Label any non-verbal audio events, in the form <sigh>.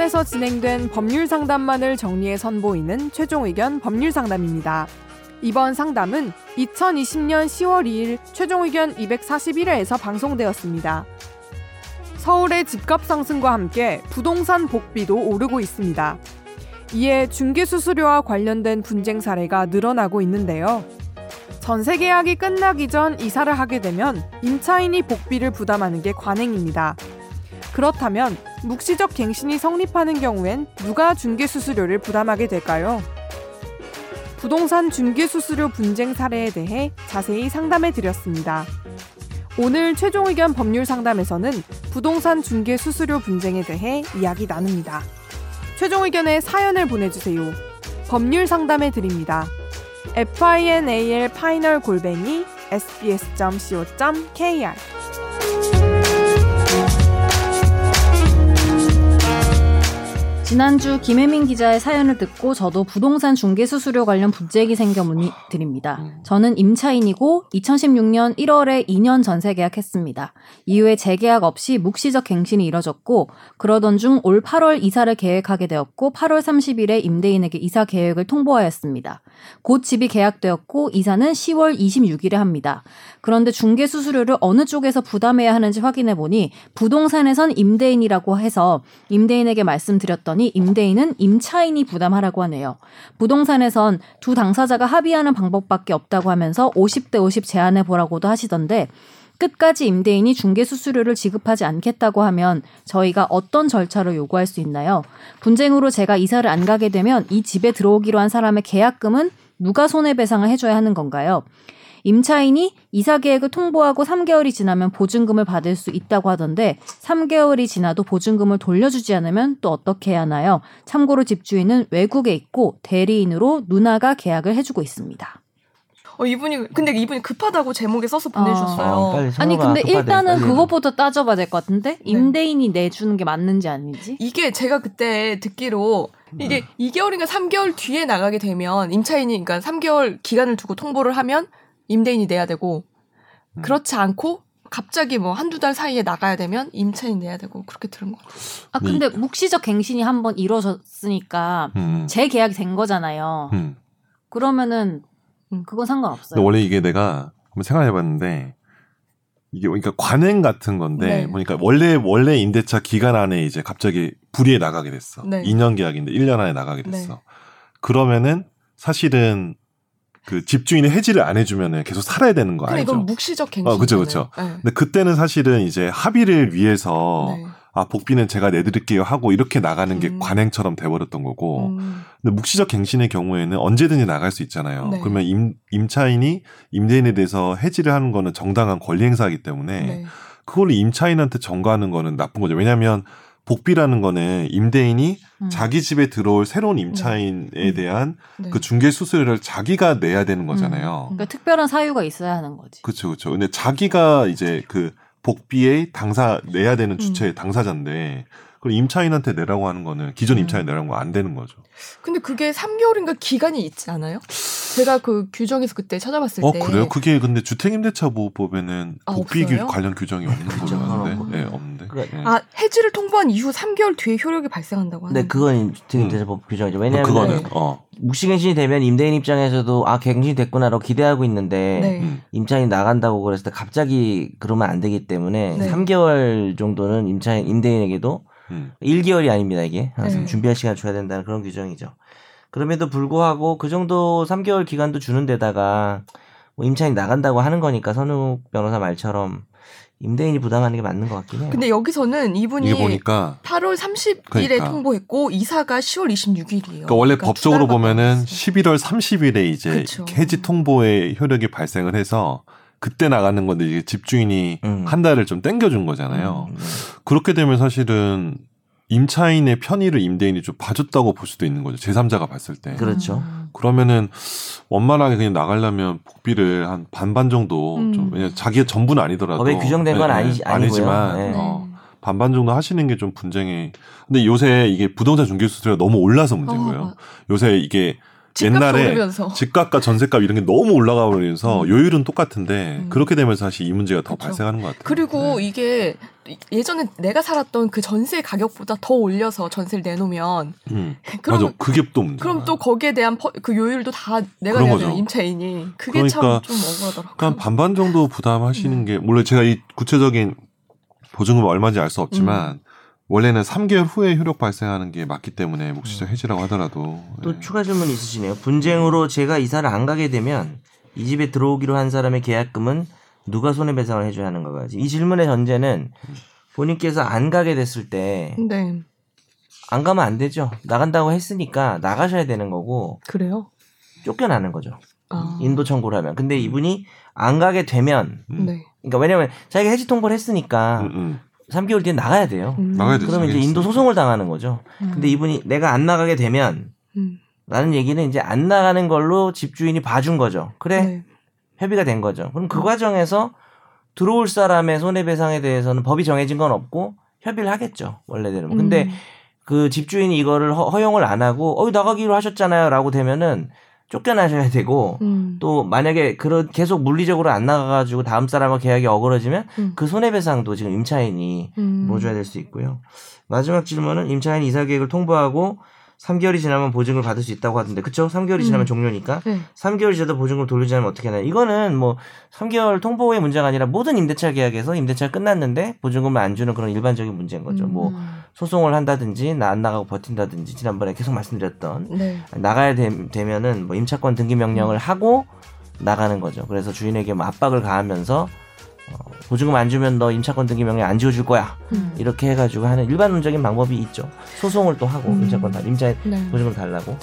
법원에서 진행된 법률 상담만을 정리해 선보이는 최종 의견 법률 상담입니다. 이번 상담은 2020년 10월 2일 최종 의견 241회에서 방송되었습니다. 서울의 집값 상승과 함께 부동산 복비도 오르고 있습니다. 이에 중개수수료와 관련된 분쟁 사례가 늘어나고 있는데요. 전세 계약이 끝나기 전 이사를 하게 되면 임차인이 복비를 부담하는 게 관행입니다. 그렇다면 묵시적 갱신이 성립하는 경우엔 누가 중개 수수료를 부담하게 될까요? 부동산 중개 수수료 분쟁 사례에 대해 자세히 상담해 드렸습니다. 오늘 최종 의견 법률 상담에서는 부동산 중개 수수료 분쟁에 대해 이야기 나눕니다. 최종 의견에 사연을 보내주세요. 법률 상담해 드립니다. final 골뱅이 sbs.co.kr 지난주 김혜민 기자의 사연을 듣고 저도 부동산 중개 수수료 관련 분쟁이 생겨 문의드립니다. 음. 저는 임차인이고 2016년 1월에 2년 전세 계약했습니다. 이후에 재계약 없이 묵시적 갱신이 이뤄졌고 그러던 중 올 8월 이사를 계획하게 되었고 8월 30일에 임대인에게 이사 계획을 통보하였습니다. 곧 집이 계약되었고 이사는 10월 26일에 합니다. 그런데 중개 수수료를 어느 쪽에서 부담해야 하는지 확인해 보니 부동산에선 임대인이라고 해서 임대인에게 말씀드렸더니 임대인은 임차인이 부담하라고 하네요. 부동산에선 두 당사자가 합의하는 방법밖에 없다고 하면서 50대 50 제안해 보라고도 하시던데 끝까지 임대인이 중개 수수료를 지급하지 않겠다고 하면 저희가 어떤 절차를 요구할 수 있나요? 분쟁으로 제가 이사를 안 가게 되면 이 집에 들어오기로 한 사람의 계약금은 누가 손해배상을 해줘야 하는 건가요? 임차인이 이사 계획을 통보하고 3개월이 지나면 보증금을 받을 수 있다고 하던데 3개월이 지나도 보증금을 돌려주지 않으면 또 어떻게 해야 하나요? 참고로 집주인은 외국에 있고 대리인으로 누나가 계약을 해주고 있습니다. 어, 이분이 근데 이분이 급하다고 제목에 써서 보내주셨어요. 어, 어, 아니 근데 일단은 빨리. 그것부터 따져봐야 될 것 같은데 네. 임대인이 내주는 게 맞는지 아닌지. 이게 제가 그때 듣기로 이게 음. 2개월인가 3개월 뒤에 나가게 되면 임차인이 그러니까 3개월 기간을 두고 통보를 하면 임대인이 내야 되고 음. 그렇지 않고 갑자기 뭐 한두 달 사이에 나가야 되면 임차인 내야 되고 그렇게 들은 거 같아요. 아 근데 묵시적 갱신이 한번 이루어졌으니까 음. 재계약이 된 거잖아요. 음. 그러면은 음, 그건 상관없어요. 원래 이게 내가 한번 생각해봤는데 이게 그러니까 관행 같은 건데 네. 보니까 원래 원래 임대차 기간 안에 이제 갑자기 불이에 나가게 됐어. 네. 2년 계약인데 1년 안에 나가게 됐어. 네. 그러면은 사실은 그 집주인이 해지를 안 해주면 계속 살아야 되는 거 아니죠? 이건 묵시적 갱신. 어, 그죠, 그죠. 네. 근데 그때는 사실은 이제 합의를 위해서 네. 아 복비는 제가 내드릴게요 하고 이렇게 나가는 게 음. 관행처럼 돼버렸던 거고. 음. 근데 묵시적 갱신의 경우에는 언제든지 나갈 수 있잖아요. 네. 그러면 임, 임차인이 임대인에 대해서 해지를 하는 거는 정당한 권리 행사이기 때문에 네. 그걸 임차인한테 전가하는 거는 나쁜 거죠. 왜냐하면 복비라는 거는 임대인이 음. 자기 집에 들어올 새로운 네. 임차인에 네. 대한 네. 그 중개 수수료를 자기가 내야 되는 거잖아요. 음. 그러니까 특별한 사유가 있어야 하는 거지. 그렇죠, 그렇죠. 근데 자기가 이제 그 복비에 당사 내야 되는 주체의 음. 당사자인데 그걸 임차인한테 내라고 하는 거는 기존 음. 임차인 내라는 거 안 되는 거죠. 근데 그게 3개월인가 기간이 있지 않아요? 제가 그 규정에서 그때 찾아봤을 어, 때. 어, 그래요? 그게 근데 주택임대차 보호법에는 아, 복비 없어요? 관련 규정이 없는 걸로 아는데. 네, 없는데. 네. 아, 해지를 통보한 이후 3개월 뒤에 효력이 발생한다고 하는데. 네, 그건 주택임대차법 음. 규정이죠. 왜냐하면 그거는 어. 묵시갱신이 되면 임대인 입장에서도 아 갱신이 됐구나라고 기대하고 있는데 네. 음. 임차인이 나간다고 그랬을 때 갑자기 그러면 안 되기 때문에 네. 3개월 정도는 임차인 임대인에게도 음. 1개월이 아닙니다, 이게. 항상 네. 준비할 시간 줘야 된다는 그런 규정이죠. 그럼에도 불구하고 그 정도 3개월 기간도 주는 데다가 뭐 임차인이 나간다고 하는 거니까 선욱 변호사 말처럼 임대인이 부담하는 게 맞는 것 같긴 해요. 근데 여기서는 이분이 보니까 8월 30일에 그러니까. 통보했고 이사가 10월 26일이에요. 그러니까 원래 그러니까 법적으로 보면은 11월 30일에 이제 그쵸. 해지 통보의 효력이 발생을 해서 그때 나가는 건데 이게 집주인이 음. 한 달을 좀 땡겨준 거잖아요. 음. 네. 그렇게 되면 사실은 임차인의 편의를 임대인이 좀 봐줬다고 볼 수도 있는 거죠. 제3자가 봤을 때. 그렇죠. 그러면은 원만하게 그냥 나가려면 복비를 한 반반 정도 음. 좀 왜냐 자기가 전부는 아니더라도 법에 규정된 건 네, 아니지 아니지만 네. 어, 반반 정도 하시는 게 좀 분쟁이. 근데 요새 이게 부동산 중개 수수료가 너무 올라서 문제인 어, 거예요. 어, 요새 이게 옛날에 오르면서. 집값과 전세값 이런 게 너무 올라가 버리면서 음. 요율은 똑같은데 음. 그렇게 되면서 사실 이 문제가 더 그렇죠. 발생하는 것 같아요. 그리고 네. 이게 예전에 내가 살았던 그 전세 가격보다 더 올려서 전세를 내놓으면 음. <laughs> 그럼, 맞아 그게 또 문제. 그럼 또 거기에 대한 퍼, 그 요율도 다 내가 내야 돼요 임차인이 그게 그러니까 참좀 억울하더라고요. 그러니까 반반 정도 부담하시는 음. 게 물론 제가 이 구체적인 보증금 얼마인지 알 수 없지만 음. 원래는 3개월 후에 효력 발생하는 게 맞기 때문에 묵시적 음. 해지라고 하더라도 또 네. 추가 질문 있으시네요. 분쟁으로 제가 이사를 안 가게 되면 이 집에 들어오기로 한 사람의 계약금은 누가 손해배상을 해줘야 하는가가 이 질문의 전제는 본인께서 안 가게 됐을 때. 네. 안 가면 안 되죠. 나간다고 했으니까 나가셔야 되는 거고. 그래요? 쫓겨나는 거죠. 아. 인도 청구를 하면. 근데 이분이 안 가게 되면. 네. 그러니까 왜냐면 자기가 해지 통보를 했으니까 음, 음. 3개월 뒤에 나가야 돼요. 음. 나가야 되죠. 그러면 이제 인도 소송을 당하는 거죠. 음. 근데 이분이 내가 안 나가게 되면 음. 라는 얘기는 이제 안 나가는 걸로 집주인이 봐준 거죠. 그래. 네. 협의가 된 거죠. 그럼 그 음. 과정에서 들어올 사람의 손해배상에 대해서는 법이 정해진 건 없고 협의를 하겠죠. 원래대로. 근데 음. 그 집주인이 이거를 허, 용을안 하고 어 나가기로 하셨잖아요라고 되면은 쫓겨나셔야 되고 음. 또 만약에 그런 계속 물리적으로 안 나가가지고 다음 사람과 계약이 어그러지면 음. 그 손해배상도 지금 임차인이 음. 물어줘야 될 수 있고요. 마지막 질문은 임차인 이사 계획을 통보하고 3개월이 지나면 보증을 받을 수 있다고 하던데 그쵸? 3개월이 지나면 음. 종료니까 네. 3개월이 지나도 보증금 돌리지 않으면 어떻게 하나요? 이거는 뭐 3개월 통보의 문제가 아니라 모든 임대차 계약에서 임대차 끝났는데 보증금을 안 주는 그런 일반적인 문제인 거죠. 뭐 음. 뭐 소송을 한다든지 나 안 나가고 버틴다든지 지난번에 계속 말씀드렸던 네. 나가야 되, 면은뭐 임차권 등기 명령을 음. 하고 나가는 거죠. 그래서 주인에게 뭐 압박을 가하면서 어, 보증금 안 주면 너 임차권 등기 명령 안 지어줄 거야. 음. 이렇게 해가지고 하는 일반적인 방법이 있죠. 소송을 또 하고 음. 임차권 달 임차 네. 보증금 달라고.